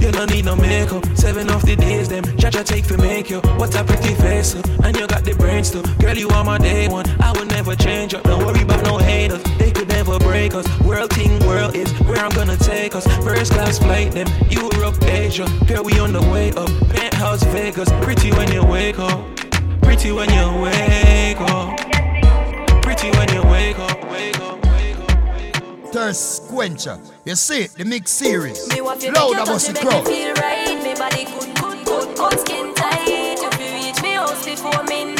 you don't need no makeup. Seven of the days, them Jaja take for make you. What a pretty face, uh, and you got the brains too. Girl, you are my day one. I will never change up. Don't worry about no haters. They could never break us. World thing, world is where I'm gonna take us. First class flight, them Europe, Asia. Girl, we on the way up. Penthouse, Vegas. Pretty when you wake up. Pretty when you wake up. Pretty when you. Wake up. Wake up. Wake up. Thirst quencher. You see, the mix series. Me want you Loud about the touch, you make crowd. me feel right. Me body good, good, good, good, skin tight. You reach me house before midnight.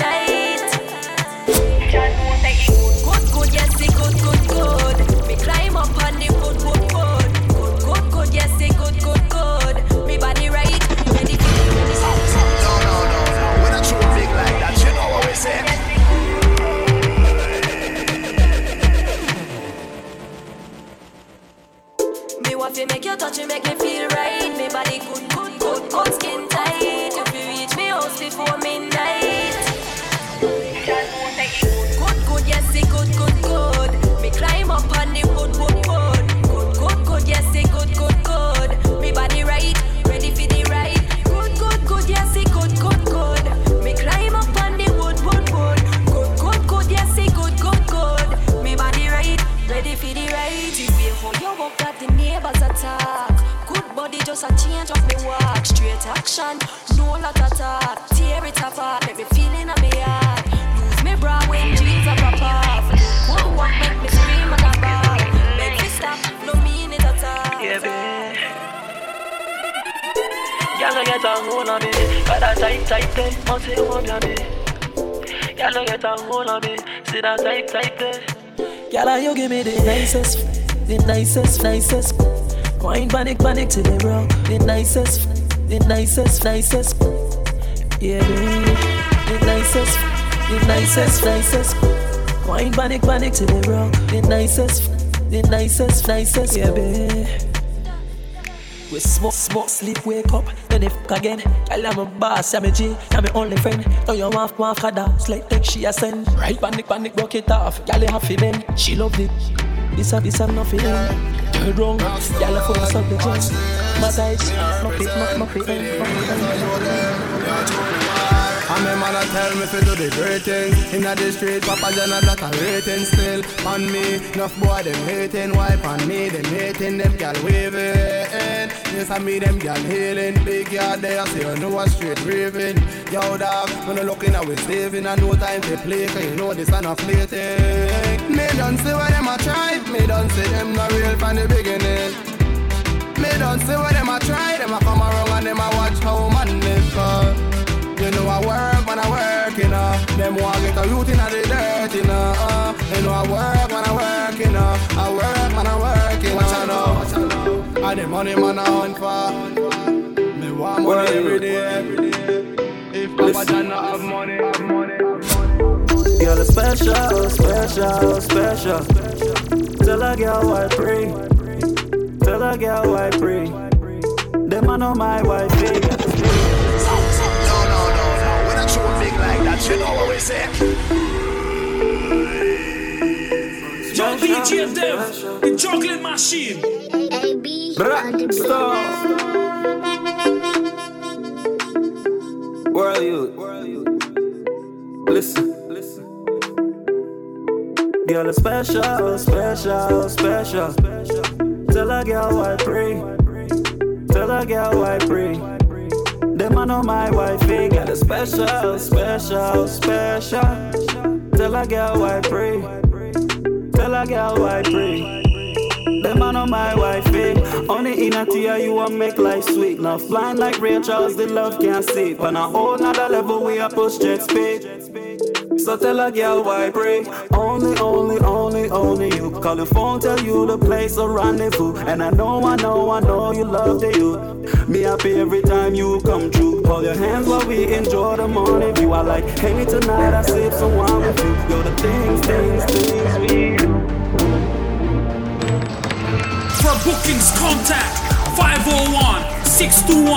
You make me just a change of me walk. Straight action, no lot of talk. Tear it apart, make me feel in my heart. Lose me bra when jeans are pop off. Good one make me scream and a ball. Make me stop, no mean it at all. Yeah, babe. Y'all get a hold on me. Got a tight, tight play. Must say hold on me. Y'all get a hold on me. See that tight, tight play. Y'all you give me the nicest, the nicest, nicest. Wine panic, panic till they rock. The nicest, the nicest, nicest. Yeah, baby. The nicest, the nicest, nicest. Wine panic, panic till they rock. The nicest, the nicest, nicest. Yeah, baby. We smoke, smoke, sleep, wake up, then if again. I am a boss, I'm a G, I'm my only friend. Now you want, want that, slide take she a send. Right, panic, panic, broke it off. Y'all have to bend. She loved it. This a, this a nothing. Turn wrong, y'all a focus on the jazz. My muffy, muffy, muffy. And me man a tell me fi do the great things Inna the street, Papa John a a rating still. On me, enough boy them hating. Wipe on me, them hating. Them gal waving Yes, I me them gal healing. Big yard there, so you know a straight raving Yo dog, when you looking at we saving And no time to play, cause you know this a no play thing Me done see what them a try. Me don't see them not real from the beginning. Me don't see what them a try, them a come around and them a watch how man live. You know I work when I work, you know. Them want get a youth in the dirt, you know. Uh. You know I work when I work, you know. I work when I work, you know. know. And the money man I hunt for. Me want money every day, every day. If Papa John not have money, have money, have money. Girl, it's special, special, special. Tell a girl why pray. Tell a girl why pray. Them I know my wife. That, you know what we say. Yo, DJ Dev, the chocolate machine. Where are you? Listen. Listen. Girl, it's special, special, special. Tell a girl why pray. Tell a girl why pray. I know my wifey, girl, it's special, special, special. Tell a girl why pray. Tell a girl why pray. Them I know my wifey. Eh. Only in a tear you want make life sweet. Now flying like Ray Charles, the love can't see. But a whole nother level we are push jet speed. So tell a girl why pray. Only, only, only, only you. Call the phone, tell you the place a rendezvous. And I know, I know, I know you love the youth. Me happy every time you come true. Hold your hands while we enjoy the morning view. I like, hey tonight, I sip some wine with you. Yo, the things, things, things we do. For bookings, contact 501 621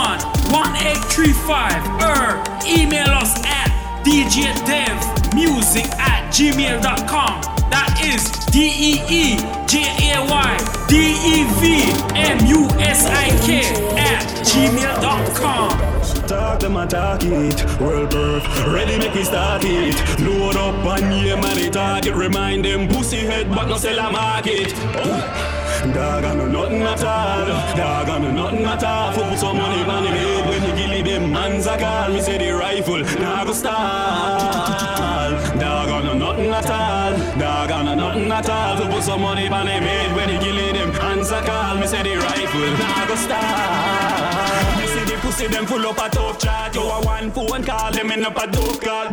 1835 or email us at djdevmusic at gmail.com. That is D E E J A Y D E V M U S I K at gmail.com. Talk them and talk it, world birth, ready make we start it. Load up yeah man it target, remind them pussy head but no sell a market. Oh. Dog I nothing at all, dog I nothing at all. For some money on the head when you give them man's a call. Me say the rifle, nah go stall. Dog nothing at all, dog I know nothing at all. For put some money on the head when he give them hands a call. Me say the rifle, nah go stall. Me see the pussy them full up a top chat. You a one phone call them in up a dope call.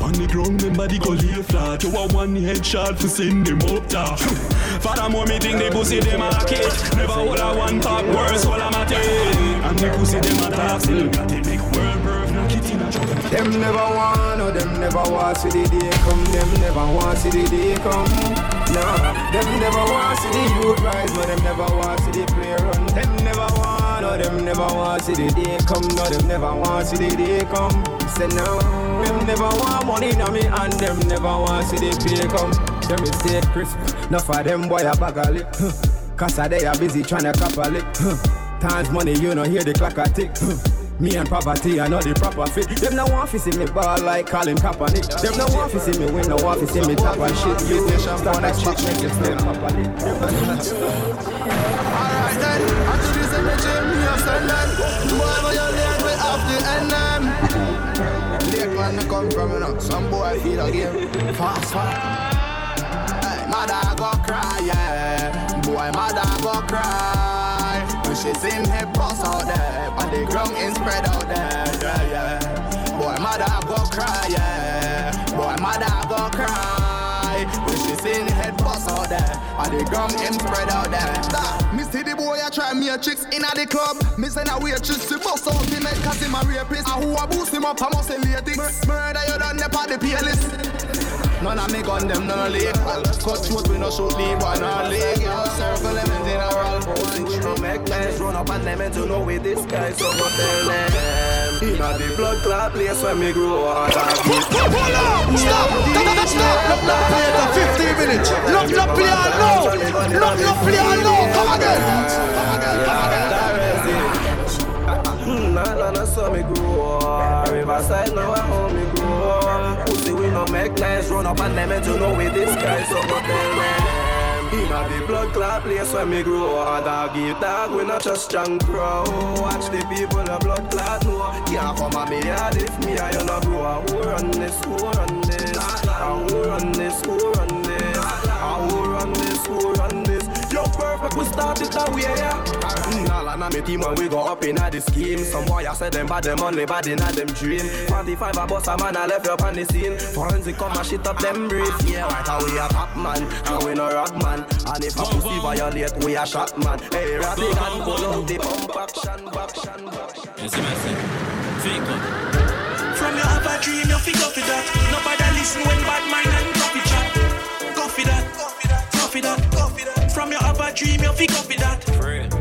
On the ground, them body go lay flat. You a one headshot to send them up top. Father, more me think they pussy them a kid. Never hold a one pop worse, I'm a take. And the pussy them a talk still got the big world Them never want, no, them never want see the day come. Them never want see the day come. Nah, them never want see the youth rise, no, them never want see the play run. Them never want, no, them never want see the day come. No, them never want see the day come. Say no, them never want money na me, and them never want to see the pay come. Them is stay crisp, enough for them boy a bag of lip. Cause they are busy tryna cop a lick. Times money, you know, hear the clock a tick. Me and property, I know the proper fit. Them no want to see me ball like Colin Kaepernick. Them no want to see me win, no want to see me top and shit. You start that shit, make it properly. Alright then, after this energy, me a send them. When you learn, we have to end them. Late man, they come from, you know. Some boy feel again. Fast, fast. Hey, mother go cry, yeah. Boy, mother go cry. When she see me bust out there, but the ground is spread out there, yeah, yeah. Boy, mother I go cry, yeah. Boy, mother I go cry. When she see me head bust out there, but the ground is spread out there. Stop. Me see the boy I try me a tricks in a the club. Me send a waitress to bust out him head cause him a rapist. I who a boost him up, I must say. Murder you done the party playlist. None of me gun them, none legal. Cut short, we no shoot leave, one not legal. Circle them in general. We no make plans, run up on them and to know with this guy, so go tell them. Inna the blood clot place where me grow up. Hold on, stop, stop, stop. Look, play it for 15 minutes. Look, look, play it now. Look, look, play it now. Come again. Come again, come again. Nah, nah, nah, so me grow up. Riverside now I home me grow Pussy we no make nice, run up on them and to know with this guy, so go tell them. Inna the blood clot place where me grow up. Dog eat dog, we not just strong crow. Watch the people the blood clot know. Can't come at me yard if me and you no grow. Who run this? Who run this? And who run this? Who run this? Perfect, we start it that way, yeah. Mm, all of me team when we go up in the scheme. Some boy I said them bad, them only bad in them dream. 45 a boss a man, I left you up on the scene. Forensic come and shit up them brief. Yeah, right how we a top man, and we no rock man. And if a pussy violate, we a shot man. Hey, ratty and pull out the pump action, action, action. You see me say, fake up. From your a dream, you figure for that. Nobody listen when bad mind and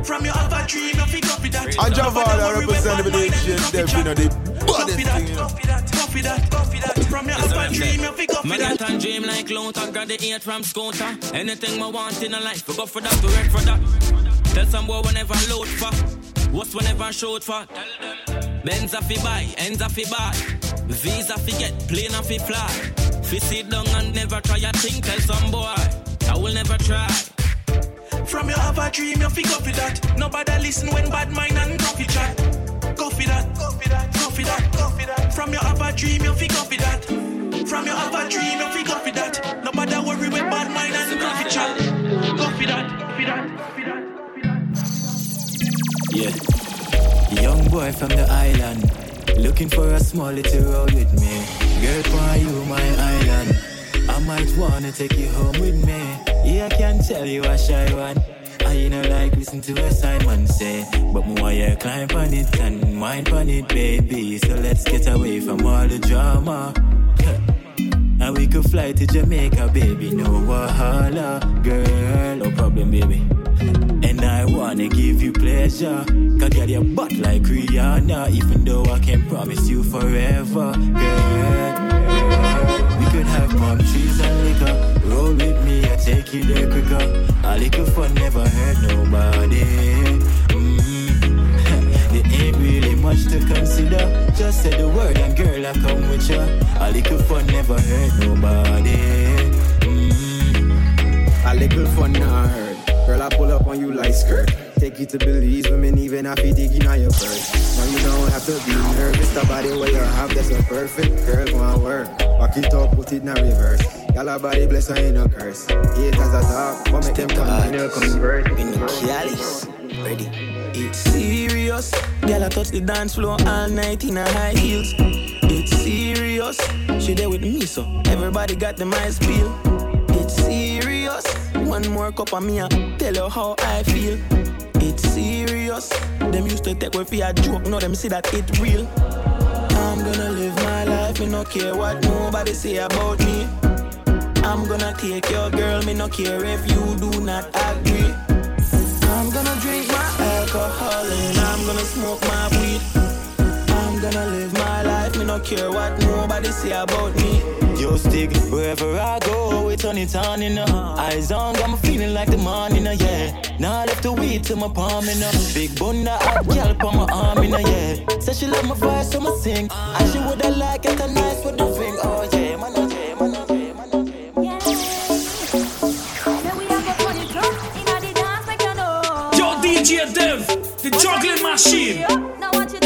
From your have a dream, you figure for that. And Javada Nobody worry representing the mind and DJ coffee Dev, you chat. know, the Go baddest for that, thing, you go know. for that, go for that, go for that. From your My get and dream like Luther, graduate from scooter. Anything I want in a life, we go for that, we work for that. Tell some boy whenever load for. What's whenever shoot for? Benz a fi buy, ends a fi buy. Visa fi get, plane a fi fly. Fi sit down and never try a thing, tell some boy. I will never try. From your have a dream, you fi go for that. Nobody listen when bad mind and coffee chat. Go for that, go for that, go for that, go for that. From your have a dream, you fi go for that. From your have a dream, you fi go for that. Nobody worry with bad mind and coffee chat. Go for that, go for that, go for that. Yeah. Young boy from the island. Looking for a small little road with me. Girl, why you my island? I might wanna take you home with me. Yeah, I can tell you a shy one. I you know like listen to a Simon say. But more you climb on it and wine on it, baby. So let's get away from all the drama. And we could fly to Jamaica, baby. No wahala, girl, no problem, baby. And I wanna give you pleasure. Cause get your butt like Rihanna. Even though I can't promise you forever, girl. Could have palm trees and liquor. Roll with me, I take you there quicker. A little fun never hurt nobody. Mm. there ain't really much to consider. Just say the word and girl, I come with ya. A little fun never hurt nobody. Mmm. A little fun not hurt. Girl, I pull up on you like skirt. Take you to Belize, women even have to dig in on your purse. Now you don't have to be nervous. The body where you have, that's a perfect girl gonna work. Walk it up, put it in a reverse. Y'all a body bless, I ain't no curse. Haters a talk, but make them come they'll convert. In the Kialis, ready. It's serious. Girl, I touch the dance floor all night in her high heels. It's serious. She there with me, so everybody got the eyes feel. It's serious. One more cup of me, I tell her how I feel. It's serious. Them used to take away for a joke, now them see that it real. I'm gonna live my life, me no care what nobody say about me. I'm gonna take your girl, me no care if you do not agree. I'm gonna drink my alcohol and I'm gonna smoke my weed. I'm gonna live my life, me no care what nobody say about me. Yo, stick wherever I go, we turn it on, you know. Eyes on, got me feeling like the morning, you know, yeah. Now I left the weed to my palm, you uh, know. Big bunda, hot girl on my arm, in know, uh, yeah. Said she love my voice, so I sing. And she woulda like it a nice with the thing, oh yeah, man, oh yeah, man, oh yeah, man, oh yeah. Then we have a funny truck inna the dance, make you know. Yo, DJ Dev, the juggling machine. Now watch your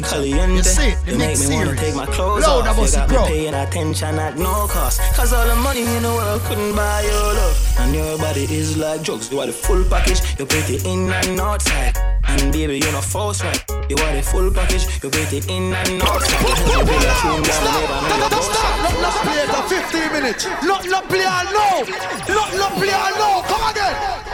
Thirst you're muy quencher. caliente. You see the you make me wanna take my clothes Loud off. You got me paying attention at no cost. Cause all the money in the world couldn't buy your love. And your body is like drugs. You are the full package. You're pretty in and outside. And baby, you're not false right. You are the full package. You're pretty in and outside. You be a true girl, never know your boss right. Not not play for 15 minutes. Not not play now. Not not play now. Come again.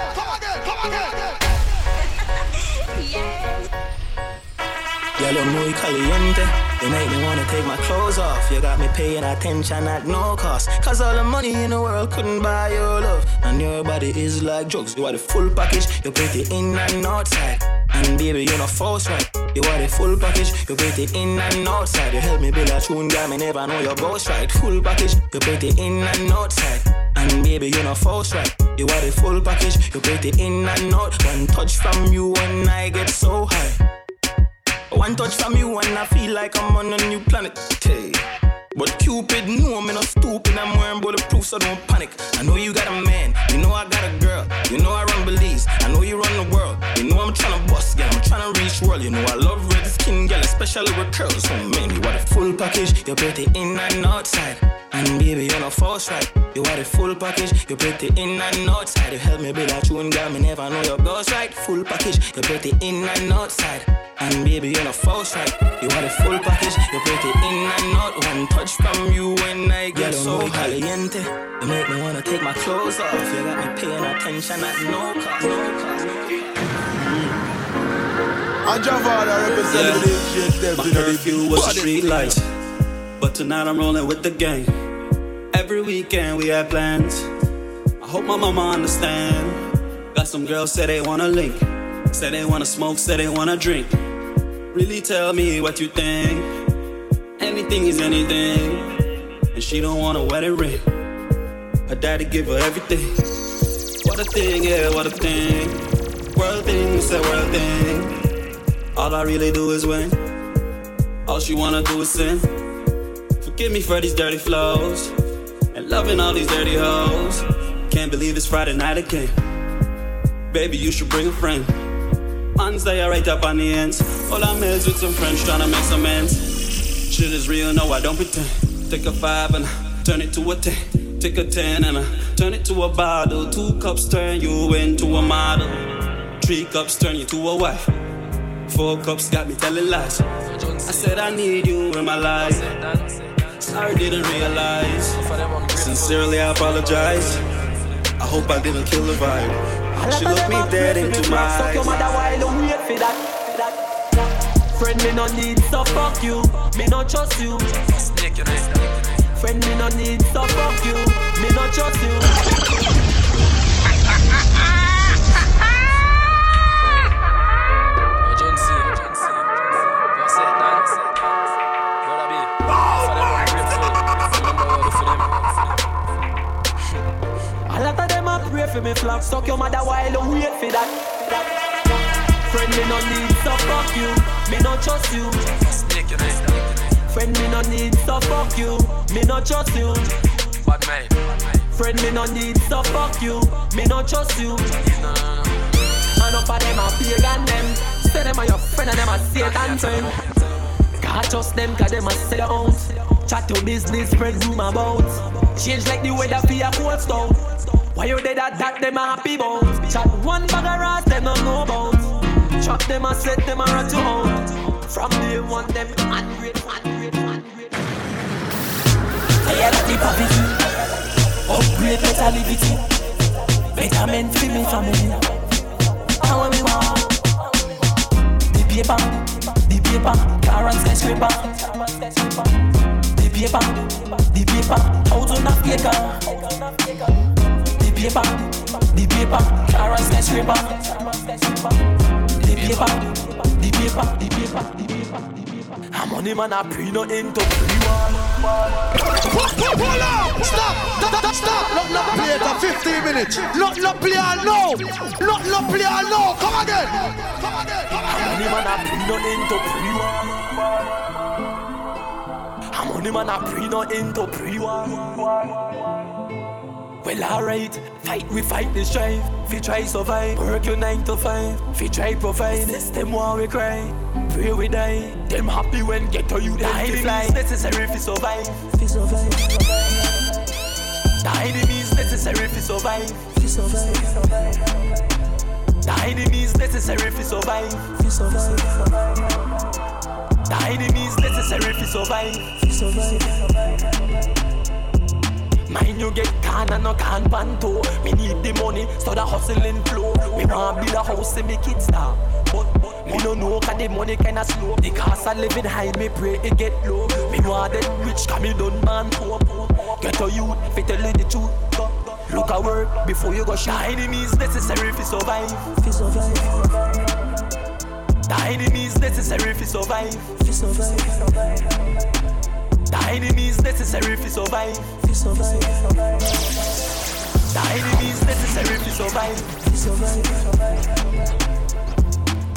You're muy caliente. You make me wanna take my clothes off. You got me paying attention at no cost. Cause all the money in the world couldn't buy your love. And your body is like drugs. You are the full package. You're pretty in and outside. And baby, you're not false right. You are the full package. you're pretty in and outside. You help me build a tune, girl. Me never know your boss right. Full package. you're pretty in and outside. And baby, you're not false right. You are the full package. you're pretty in and out. One touch from you and I get so high. One touch from you and I feel like I'm on a new planet. Hey. But Cupid knew me not stupid. I'm wearing bulletproof, so don't panic. I know you got a man, you know I got a girl. You know I run Belize, I know you run the world. You know I'm tryna bust, yeah, I'm tryna reach world. You know I love red skin, girl, especially with curls. So man, you are the full package. You're pretty in and outside. And baby, you're not false right. You are the full package. You're pretty in and outside. You help me build a tune, girl. Me never know your girls right. Full package. You're pretty in and outside. And baby, you're not false right. You are the full package. You're pretty in and out. One touch from you when I get so caliente. You make me wanna take my clothes off. You got me paying attention at no cost. No cost. And Javada representing the shit them My to the curfew was the street lights, but tonight I'm rolling with the gang. Every weekend we have plans. I hope my mama understand. Got some girls say they wanna link, say they wanna smoke, say they wanna drink. Really tell me what you think. Anything is anything, and she don't want a wedding ring. Her daddy give her everything. What a thing, yeah, what a thing. World thing, say world thing. All I really do is win. All she wanna do is sin. Forgive me for these dirty flows and loving all these dirty hoes. Can't believe it's Friday night again. Baby, you should bring a friend. Man's are right up on the ends. All I'm is with some friends trying to make some ends. Shit is real, no, I don't pretend. Take a five and turn it to a ten. Take a ten and turn it to a bottle. Two cups turn you into a model. Three cups turn you to a wife. Four cups got me telling lies. I said I need you in my life. I didn't realize. Sincerely, I apologize. I hope I didn't kill the vibe. She looked me dead into my Suck your mother while you wait for that. Friend, me no need so fuck you. Me no trust you. Friend, me no need so fuck you. Me no trust you. For me flop. Suck your mother while you wait for that. Friend, me no need so fuck you. Me no trust you. Friend, me no need so fuck you. Me no trust you. Friend, me no need so fuck you. Me no trust you. And up of them a pagan them. Say them a your friend and them a Satan friend. Can't trust them cause them a sell out. Chat your business, spread rumor about. Change like the weather for your cold stone. Why you dead at that, them a happy about. Chat one bag of rats, them don't know about. Chop them a set them a rat you out. From day one, them ungrateful, ungrateful, ungrateful. Tired of the poverty. Upgrade mentality. Better men for me family. How we want? The paper, the paper, car and skyscraper. The paper, the paper, house on a faker. The paper, the paper, car and skyscraper. The paper, the paper, the paper, the paper, the paper. I'm on him and I pre no into Hold on! Stop! Stop! Stop! Not not play for 15 minutes. Not not play all now. Not not play all now. Come again. Come again. Come I'm on him and I pre no into pre I'm on him and I pre no into pre Well, alright, fight we fight the strife. Fi try survive, work your nine to five. Fi try provide, system while we cry. pray we die. Them happy when get to you, the enemies necessary to survive. To survive. The enemies necessary to survive. To survive. The enemies necessary to survive. To survive. The enemies necessary to survive. To survive. Mind you get can and no can panto. Me need the money, so the hustling flow. Me want build a house and make it start. But, but me no know cause the money kinda slow. The cost of living high, me pray it get low. Me want them rich cause me done man poor. Get a youth, fi tell you the truth. Look at work before you go. The enemies necessary fi survive. Fi survive. The enemies necessary fi survive. Fi survive. The enemies necessary to survive. To survive. The enemies necessary to survive. To survive.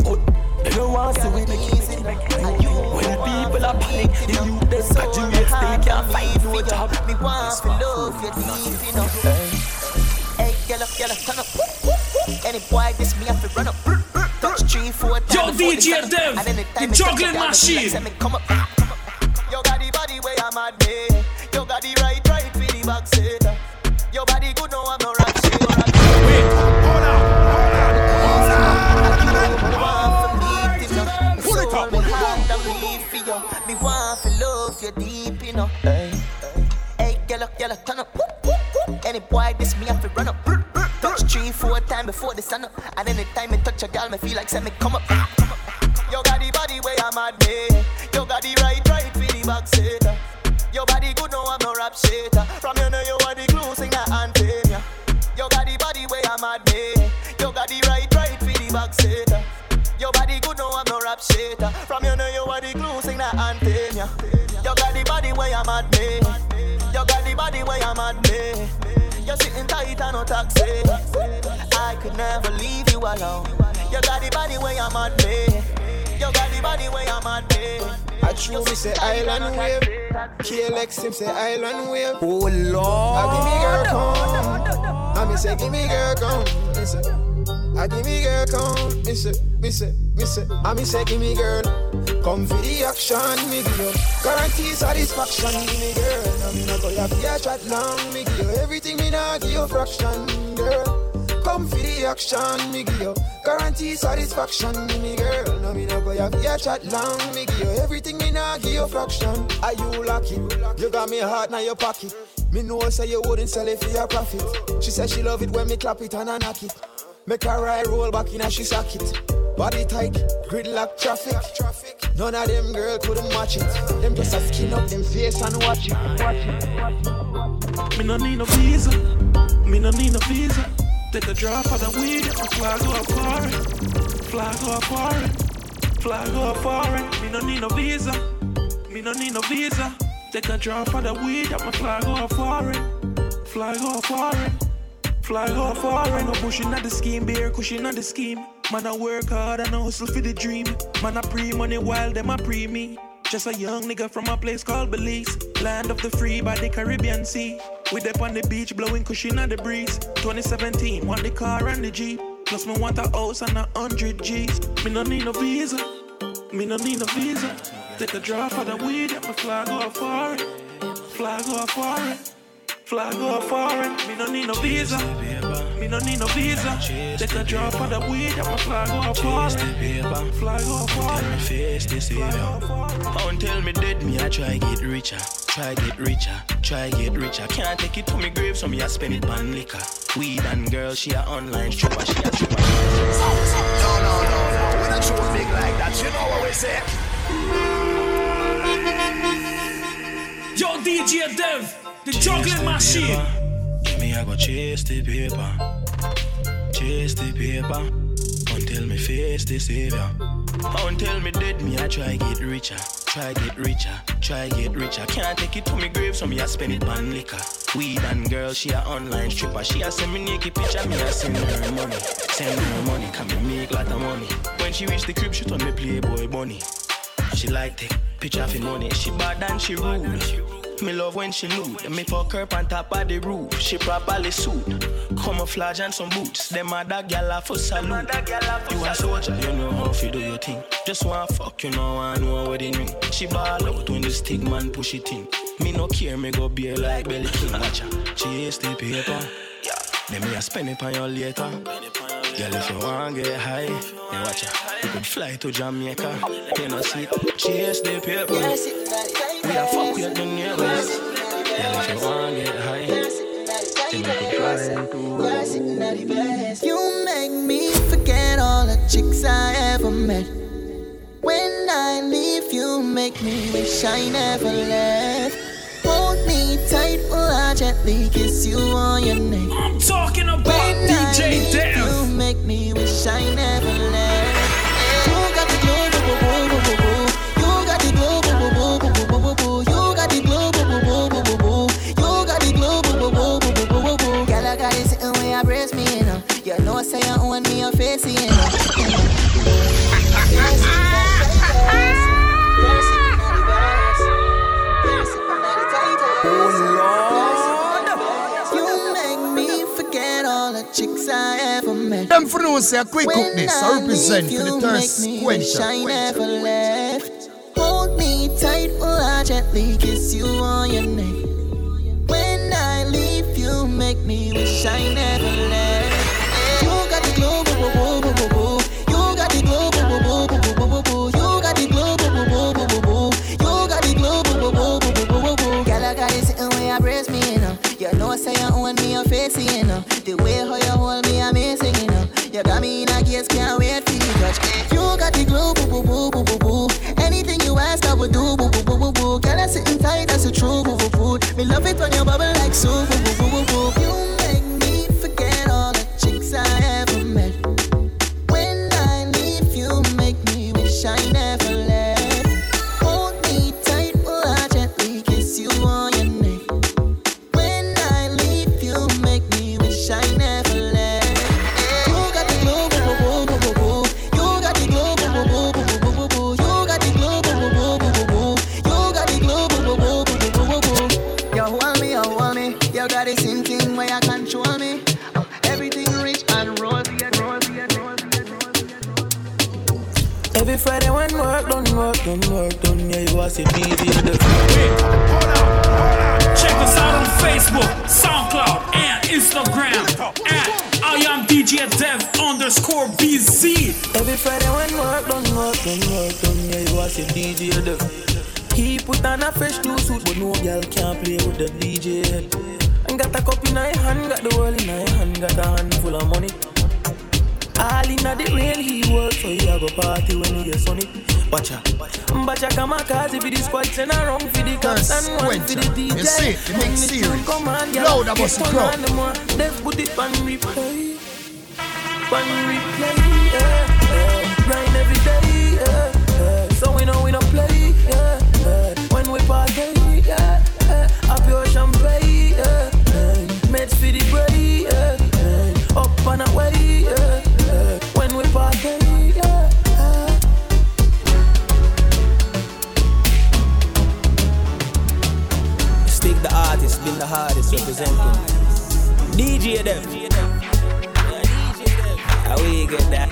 Oh, they don't want to make it. When people are panic, the youth they graduate, they can't find no job. Me want to love you deep enough. Hey, girl, girl, turn up. Any boy this me have to run up. Touch three, four. Yo, DJ Dev, the juggling machine. Body where I'm at me. You got the right, right for the back seat. Your body good, no I'm no rap shit. Wait, hold on, hold on, Pull it up, Me want to love you deep, you know. Hey, hey, girl, girl, turn up. Any boy this me have to run up. Touch three, four times before the sun up. And anytime I touch a girl, me feel like say me come island wave. KLX him say island wave. Oh Lord. I give me girl come. I me say give me girl come. Say. I give me girl come. Me say. Me say. Me say. I me say give me girl. Come for the action, me give you guarantee satisfaction, give me girl. I me not go have your chat long, me give you everything, me not give you fraction, girl. Come for the action, me give you guarantee satisfaction, me girl. No me no go have your chat long, me give you everything, me not give you fraction. Are you lucky? You got me heart now your pocket. Me know say you wouldn't sell it for your profit. She said she love it when me clap it and I knock it. Make her ride roll back in and she suck it. Body tight, gridlock traffic. None of them girl couldn't match it. Them just a skin up them face and watch it. Watch it. Me no need no visa. Me no need no visa. Take a drop of the weed, my fly go up foreign. Flag go up foreign. Flag go up foreign. Me no need no visa. Me no need no visa. Take a drop of the weed, my flag go up foreign. Flag go up foreign. Flag go up foreign. No pushing at the scheme, beer cushion at the scheme. Man, I work hard and I hustle for the dream. Man, I pre money while them I pre me. Just a young nigga from a place called Belize. Land of the free by the Caribbean Sea. We up on the beach blowing cushion on the breeze. 2017, want the car and the Jeep. Plus me want a house and a hundred G's. Me no need no visa. Me no need no visa. Take a drop for the weed and my flag go foreign. Flag go foreign. Flag go foreign. Me no need no visa. Me no need no visa. Take a drop of the weed my flag go up foreign. Flag go up foreign. face this savior. Don't tell me dead, me I try get richer. Try get richer, try get richer. Can't take it to me grave, so me I spend it on liquor. Weed and girl, she a online stripper, she a stripper. No, no, no, no. When I show big like that, you know what we say. Yo, DJ Dev, the juggling machine. I go chase the paper, chase the paper until me face the savior. Tell me dead, me I try get richer, try get richer, try get richer. Can't take it to me grave, so me I spend it on liquor. Weed and girl, she a online stripper. She a send me naked picture, me a send her money, send her money, can me make lot of money. When she reach the crib, she turn me playboy bunny. She like take picture for money. She bad and she rude. Me love when she nude. Me fuck her on top of the roof. She properly suit. Camouflage and some boots. Them other gal for salute. You a soldier, you know how to do your thing. Just want fuck, you know I know what it mean. She ball out when the stick man push it in. Me no care, me go beer like belly king. Watch her, she is the paper. Then me a spend it on you later. Girl, if you want get high, then watch her. You could fly to Jamaica. You know, see, chase the paper. We a fuck with the neighbors. Girl, if you want get high, then you could fly to. You make me forget all the chicks I ever met. When I leave, you make me wish I never left. Hold me tight while I gently kiss you on your neck. I'm talking about When I DJ leave, Dev. You make me wish I never left. Say you own me, your face, you know. Make me forget all the chicks I ever met. Them for know say a quick cook this. I represent for the you thirst make me wish I never left. Hold me tight while I gently kiss you on your neck. When I leave, you make me wish I never left. One grow. They put it on replay. On replay, yeah. Grind every day, yeah. So we know we don't play, yeah. When we party, yeah, yeah. Up your champagne, yeah, yeah. For the brain, hardest representing. DJ them. How we get that?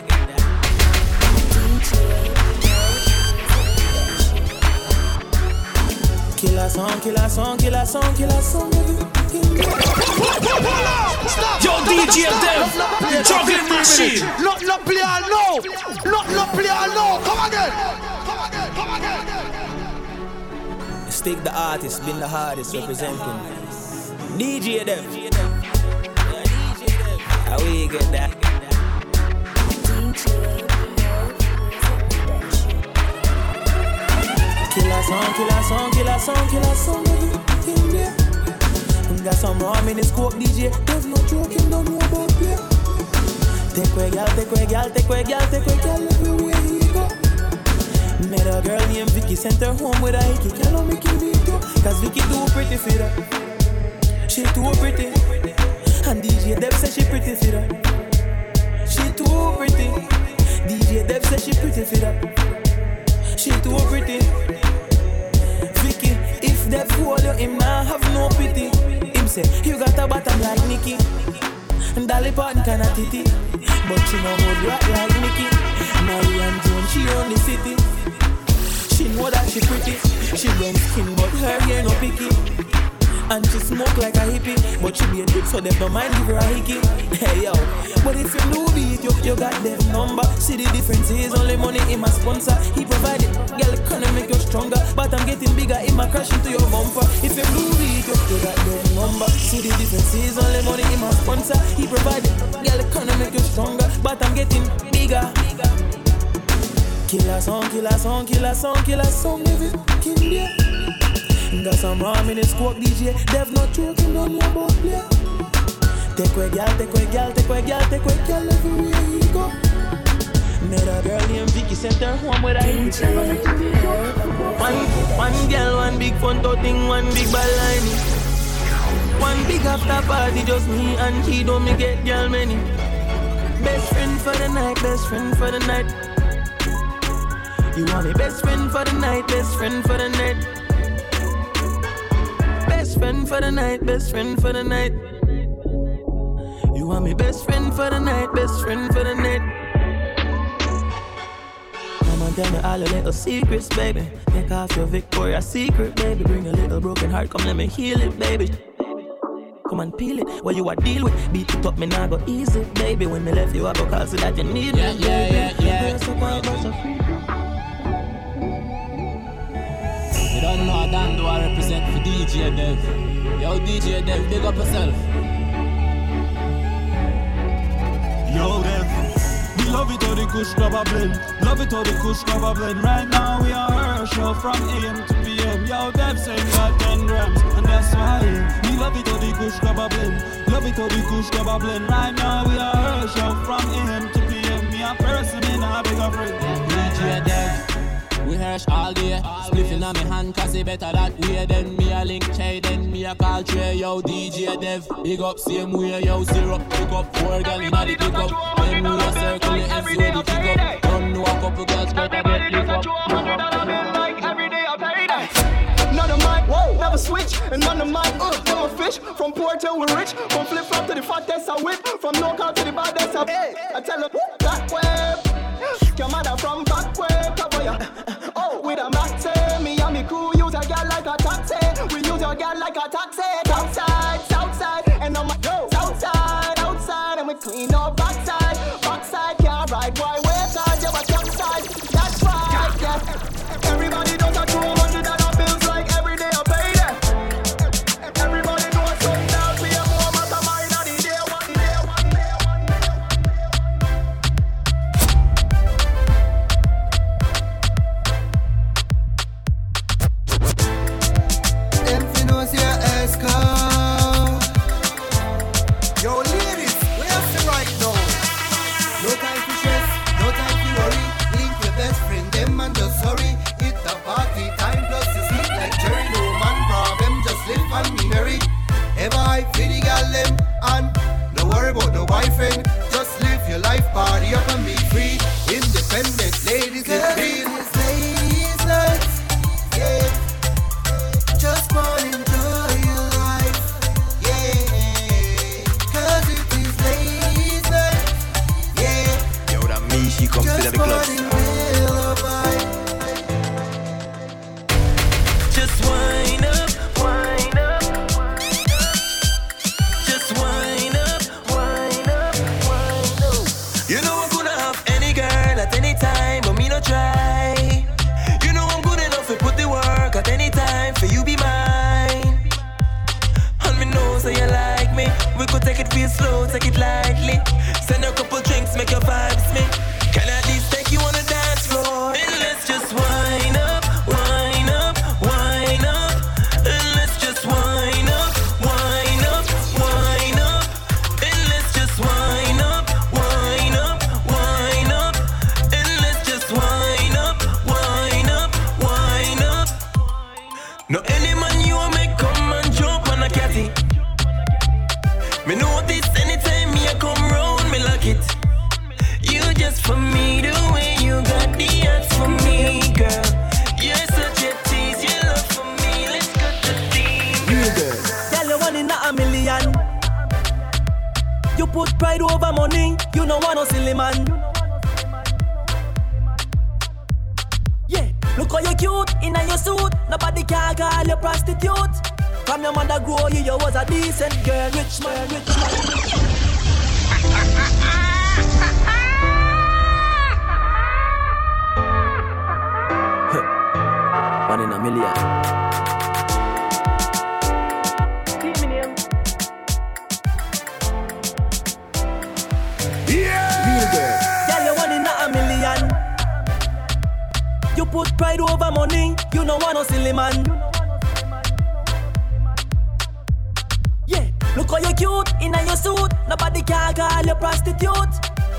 Killer song, killer song, killer song, killer song. Yo, DJ Dev, the juggling machine. Not no play all no. Not no play all no. Come again. Come again. Come again. Stick the artist, been the hardest representing. DJ them. How we get that? Killer song, killer song, killer song, killer song. Everything got some raw in the scope, DJ. There's no joking, don't know about play. Take away, girl, take away, girl, take away, girl, take away, girl, everywhere he go. Met a girl named Vicky, sent her home with a hickey. Girl, I'm making me too. Cause Vicky too pretty for that. She too pretty. And DJ Dev said she pretty for that. She too pretty. DJ Dev said she pretty for that. She too pretty. Vicky, if that fool you, him nah have no pity. Him say, you got a bottom like Nicky. And Dolly Parton kinda titty. But she no hold you like Nicky. Marianne Jones, she own the city. She know that she pretty. She brown skin, but her hair no picky. And she smoke like a hippie But she be a dip so they don't mind give her a hickey. Hey yo. But if you do beat you, you got that number. See the difference is only money in my sponsor. He provided Girl gonna make you stronger? But I'm getting bigger in my crash into your bumper. If you do beat you, you got that number. See the difference is only money in my sponsor. He provided Girl gonna make you stronger? But I'm getting bigger. Killer song, killer song, killer song, killer song, every king yeah. Got some rum in the squawk DJ. Dev not joking, don't know about play. Take away gal, take away gal, take away gal, take away gal everywhere you go. Met a girl named Vicky, sent her home with a hit. One, one girl, one big fun thing, one big ball line. One big after party, just me and she don't me get girl many. Best friend for the night, best friend for the night. You want me best friend for the night, best friend for the night. Best friend for the night, best friend for the night. You want me best friend for the night, best friend for the night. Come on, tell me all your little secrets, baby. Take off your Victoria's Secret, baby. Bring a little broken heart, come let me heal it, baby. Come and peel it, what you a deal with? Beat it up, me nah go easy, baby. When me left you, I go cause that you need Yeah, me, yeah, baby. yeah, yeah. You're I represent for DJ Dev. Yo, DJ Dev, big up yourself. Yo, Dev. We love it how the kush grab a blend. Love it how the kush grab a blend. Right now we are her show from AM to PM. Yo, Dev say we got 10 grams, and that's why we love it how the kush grab a blend. Love it how the kush grab a blend. Right now we are her show from AM to PM. Me a person in a bigger friend. DJ Dev. We hirsch all day. Spliffing on me hand, cause it better that way. Then me a link Che, then me a call Trey. Yo, DJ Dev, big up same way. Yo, zero, pick up four gal inna the pick up. Then we a circle the ends where the kick up. Don't know a couple girls better get lift up. None of mine, whoa, never switch, and none of mine, uh, never fish. From poor till we rich, from flip flop to the fattest I whip, from no car to the baddest I hey, I tell her that way, your mother from back way, cover ya. With a maxi, me and me crew use a girl like a taxi. We use your girl like a taxi. Top side, south side, and on my yo, a million. You put pride over money, you know want no silly man. Yeah, look how you cute in your suit. Nobody can call you prostitute. From your mother grow you, you was a decent girl, rich man. Rich man. One in a million. Put pride over money, you know want no silly man. Yeah, look how you cute in a your suit. Nobody can call you prostitute.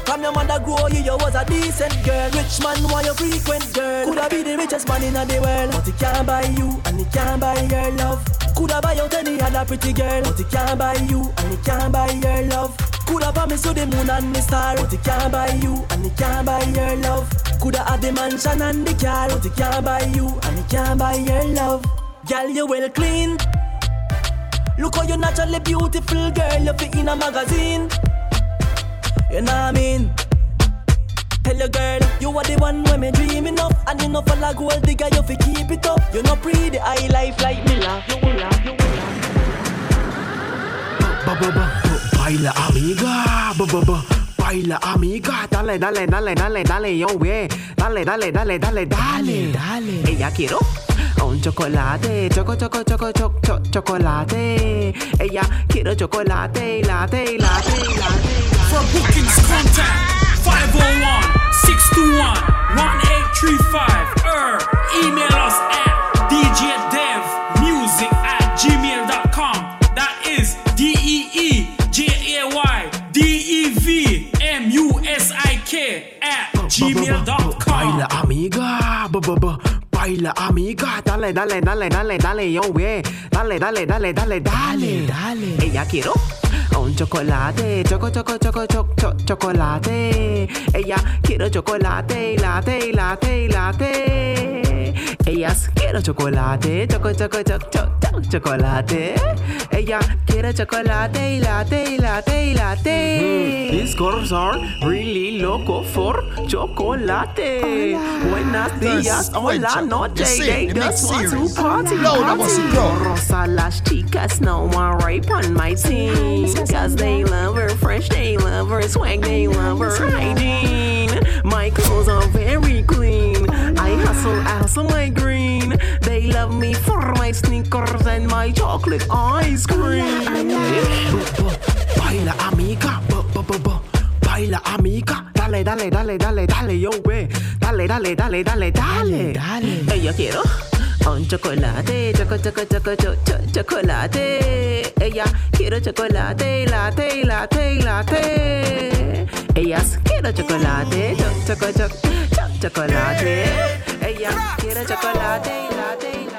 From your mother grow you, you was a decent girl. Rich man, why you frequent girl? Coulda be the richest man in the world, but he can't buy you and he can't buy your love. Coulda buy out any other pretty girl, but he can't buy you and he can't buy your love. Coulda promise you the moon and the star, but he can't buy you and he can't buy your love. Coulda have the mansion and the car, but he can't buy you and he can't buy your love. Girl, you well clean. Look how you naturally beautiful, girl. You fit in a magazine. You know what I mean? Tell your girl, you are the one when me dreaming of And you know for like gold digger, you fi keep it up You know pretty high life like Miller You will you will ba, ba, ba, Baila amiga, ba, ba, ba. Baila amiga, dale, dale, dale, dale, dale, yo, we. Dale, dale, dale, dale, dale, dale. Ella quiero un chocolate, choco, choco, choco, choco, choco, chocolate. Ella quiero chocolate, latte, latte, latte. For bookings, contact 501 621 1835 or email us at djdevmusic ba. Baila amiga, dale, dale, dale, dale, dale, yo, we. Dale, dale, dale, dale, dale, dale. Ella quiero un chocolate, choco, choco, choco, choco, choco, chocolate. Ella quiero chocolate, latte, latte, latte. Ellas quiero chocolate, choco, choco, choco, choco, choco, chocolate. Ella quiere chocolate, latte, latte, latte. These girls are really loco for chocolate. Buenos días, hola, noche. They just want to party, party. Rosa, las chicas I rape on my team. Cause they love her fresh, they love her swag, they love her hygiene. My clothes are very clean. I hustle, I hustle my green. They love me for my sneakers and my chocolate ice cream. Baila amiga, ba, ba, ba, ba. Baila amiga, dale, dale, dale, dale, dale, yo, we. Dale, dale, dale, dale, dale, dale. Ella quiero un chocolate, choco, choco, choco, choco, choco, chocolate. Ella quiero chocolate, latte, latte, latte. Ellas quiero chocolate, choco, choco, choco, choco, chocolate. Ella quiere chocolate, latte.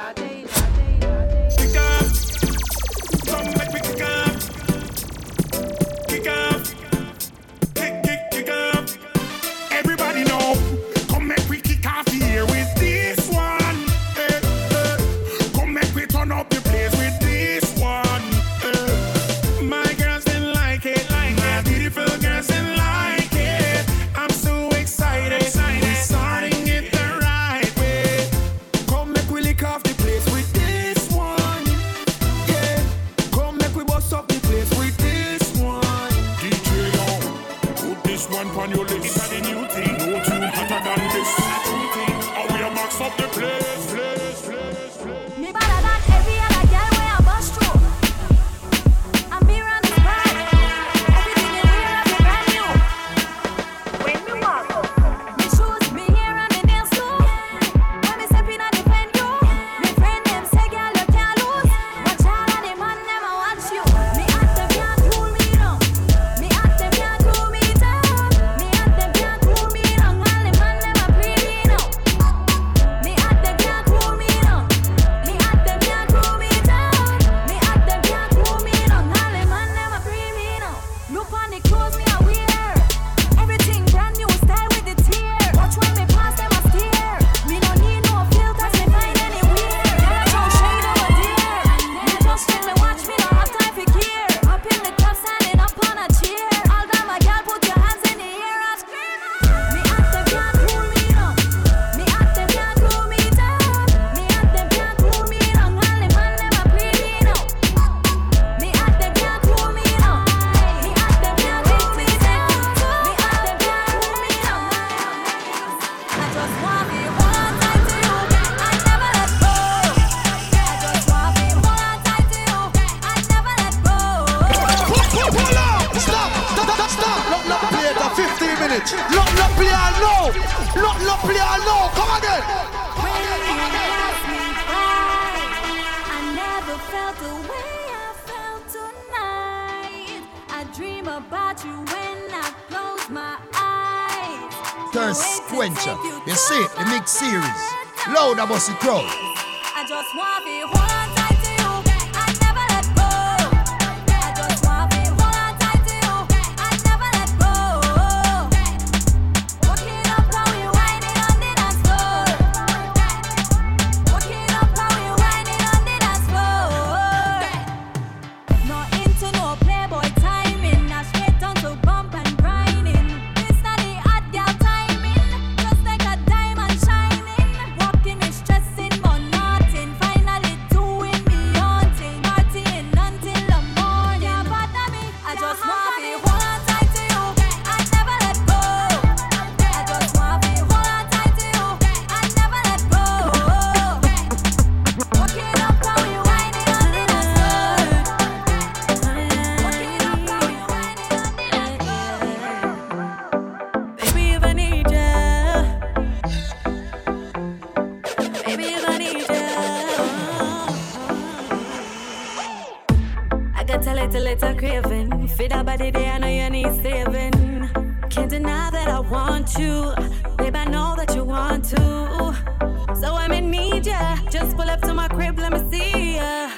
about you. Babe, I know that you want to. So I'm in need ya. Just pull up to my crib, let me see ya.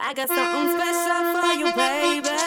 I got something special for you, baby.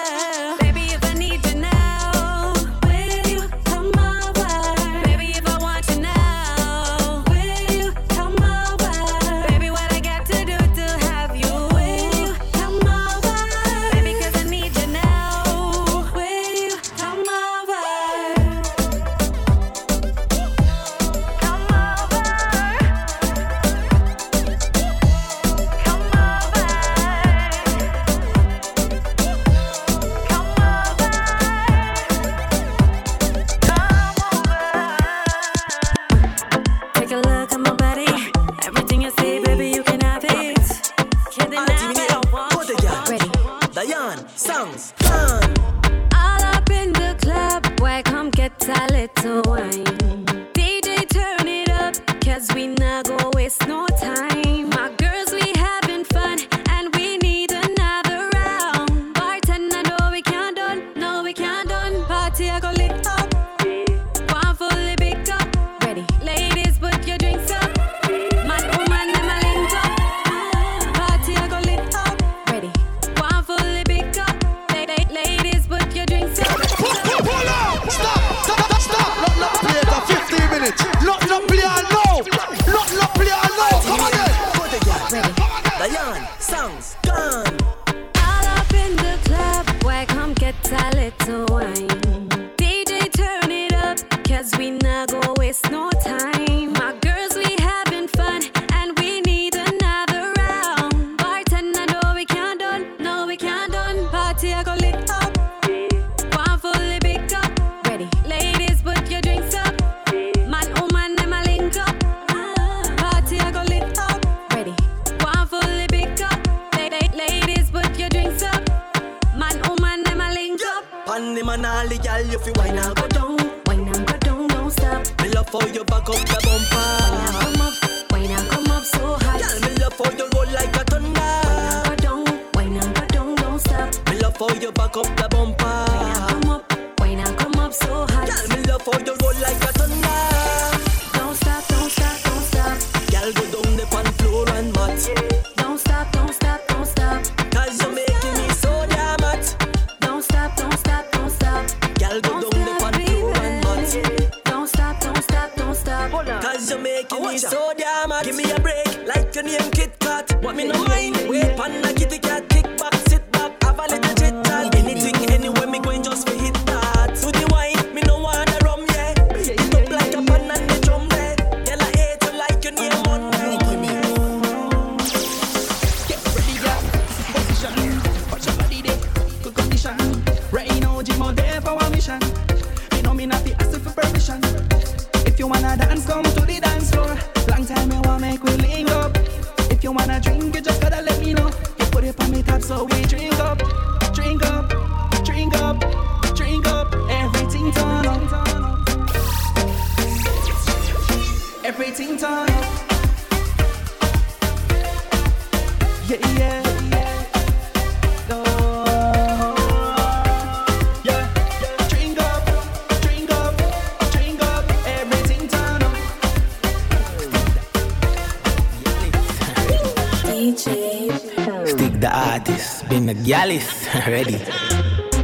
The ready.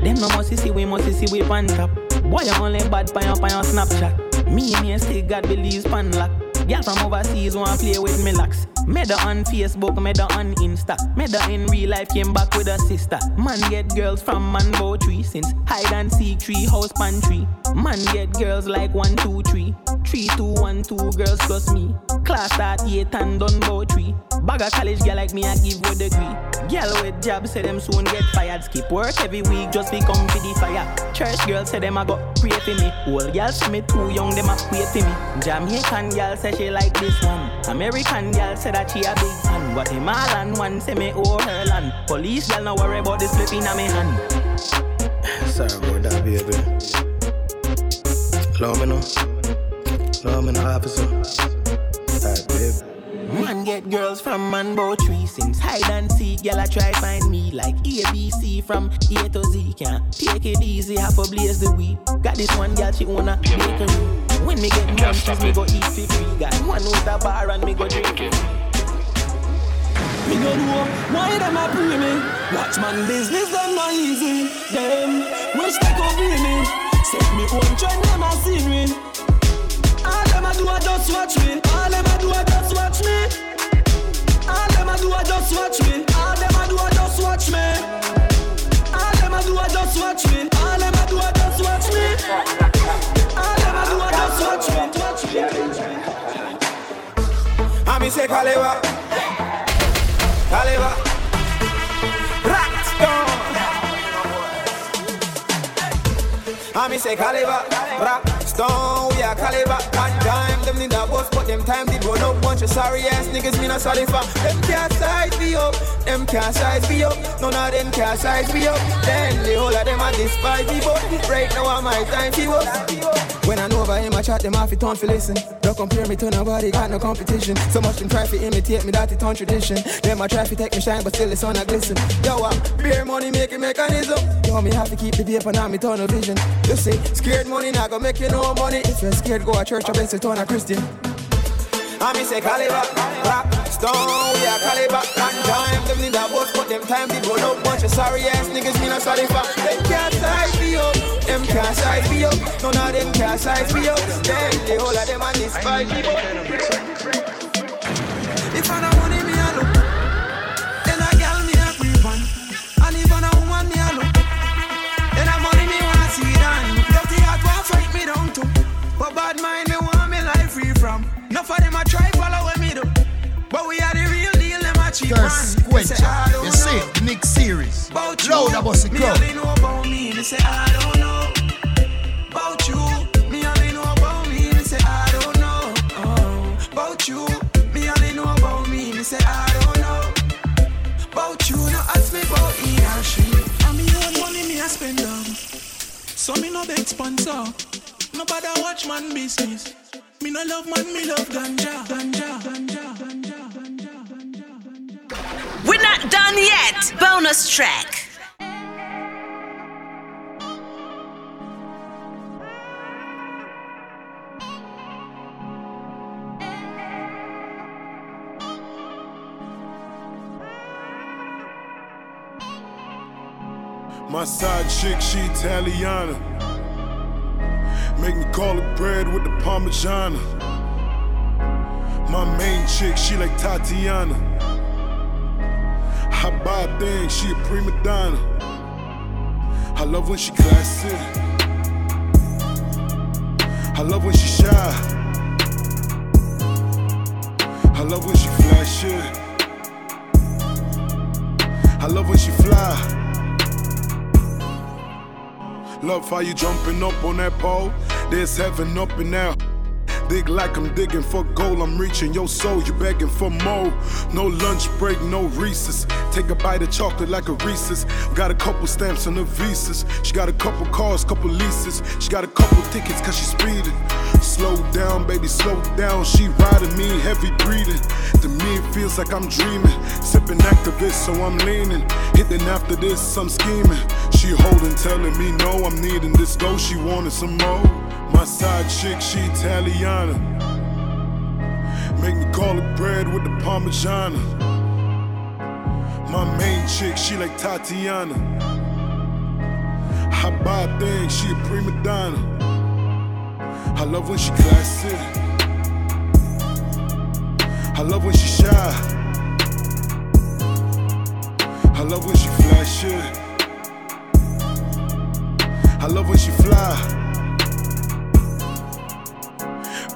Them no must see we must see we pan top. Boy, you only bad pan your pan your Snapchat. Me and you still God believes pan lock. Girl from overseas wanna play with me locks. Her on Facebook, her on Insta. Her in real life, came back with a sister. Man get girls from man bow tree since hide and seek tree house pantry. Man get girls like one two three, three two one two girls plus me. Class start eight and done bow tree. Bag a college girl like me, I give you degree. Girl with job say them soon get fired. Skip work every week, just become for the fire. Church girl say them I got pray for me. Old girl say me too young, them a wait for me. Jamaican girl say she like this one. American girl say that she a big fan. Guatemalan one say me owe her land. Police girl no worry about this flipping in me hand. Sorry about that, baby. Love me no. Love me no, officer. Alright, babe. Man get girls from man bow tree since hide and seek. Girl I try find me like ABC from A to Z. Can't take it easy, have to blaze the weed. Got this one girl she wanna bakery. When me get munchies, me go eat for free. Got one with a bar and me go drink it. Me no know why them a pre me. Watch man business done not easy. Them wish they could be me. Set me own trend, them a see me. All them a do a just watch me. All them a do a just watch me. All them a do a just watch me. All them a do a just watch me. All them a do a just watch me. All them a do a just watch me. Watch me. I me say Kalewa, Kalewa, Rockstone. I me say Kalewa, Rockstone. We are Kalewa. But them time did run up. Bunch of sorry ass niggas me not sorry for. Them can't size me up, them can't size me up. None of them can't size me up. Then the whole of them a despise me, but right now I'm my time to up. When I know about him, I chat them off, it on for listen. Don't compare me to nobody, got no competition. So much them try to imitate me, that it on tradition. Them I try to take me shine, but still the sun a glisten. Yo, uh, I'm beer money making mechanism. Yo, me have to keep the paper, now me tunnel vision. You see, scared money not gonna make you no money. If you're scared, go to church, I bet you turn a Christian. I me say caliber, rock, stone, we are caliber. One time, them need a boat, but them time they run up. Bunch of sorry ass niggas, me not sorry for. Them can't size me up, them can't size me up. None of them can't size me up. Then the whole of them and despise me, but If I don't money, me a look. Then a girl me a creep on. And if I woman, me a look. Then a money me want see done. Dirty heart want fight me down too. But bad mind Enough of them a try follow me do. But we are the real deal, them a cheap man. Me say, I You see, know. Nick series. About you, Loud about the me crowd. only know about me. Me say I don't know about you. Me only know about me. Me say I don't know uh, oh, about you. Me only know about me. Me say I don't know about you. No ask me about he or she. And me own money me a spend on. So me no beg sponsor. Nobody watch man business. Me no love man, me love ganja. Ganja. Ganja. We're not done yet. Bonus track. My side chick, she Italiana. Make me call it bread with the Parmigiana. My main chick, she like Tatiana. I buy a thing, she a prima donna. I love when she classy. I love when she shy. I love when she flashy. I love when she fly. Love how you jumping up on that pole. There's heaven up in there. Dig like I'm digging for gold. I'm reaching your soul. You begging for more. No lunch break, no Reese's. Take a bite of chocolate like a Reese's. Got a couple stamps on her visas. She got a couple cars, couple leases. She got a couple tickets cause she speeding. Slow down, baby, slow down. She riding me, heavy breathing. To me, it feels like I'm dreaming. Sipping Actavis, so I'm leaning. Hitting after this, I'm scheming. She holding, telling me no, I'm needing this though. She wanted some more. My side chick, she Italiana. Make me call it bread with the Parmigiana. My main chick, she like Tatiana. I buy things, she a prima donna. I love when she classy. I love when she shy. I love when she flashy. I love when she fly.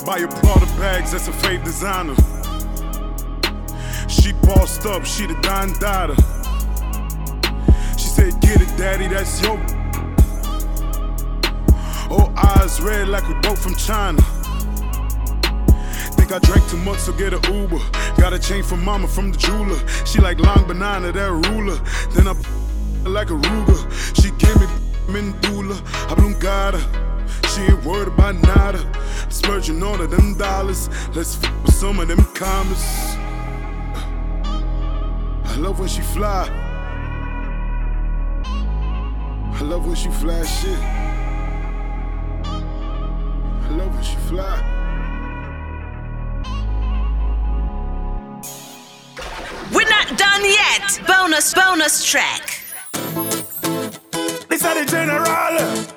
Buy your Prada bags, that's a fake designer. She bossed up, she the Don Dada. She said, Get it, daddy, that's your. Oh, eyes red like we both from China. Think I drank too much, so get a Uber. Got a chain from mama from the jeweler. She like long banana, that ruler. Then I like a Ruger. She gave me Mendula, oblongata. She ain't worried about nada. Splurging all of them dollars. Let's f with some of them commas. I love when she fly. I love when she fly shit. I love when she fly. We're not done yet. Bonus, bonus track. This are the general and the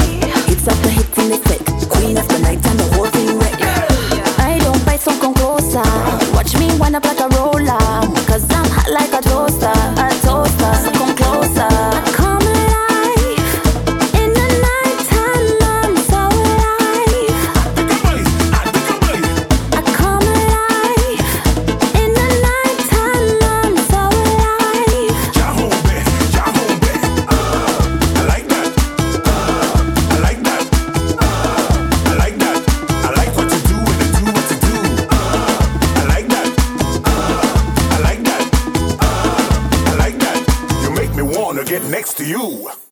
up like a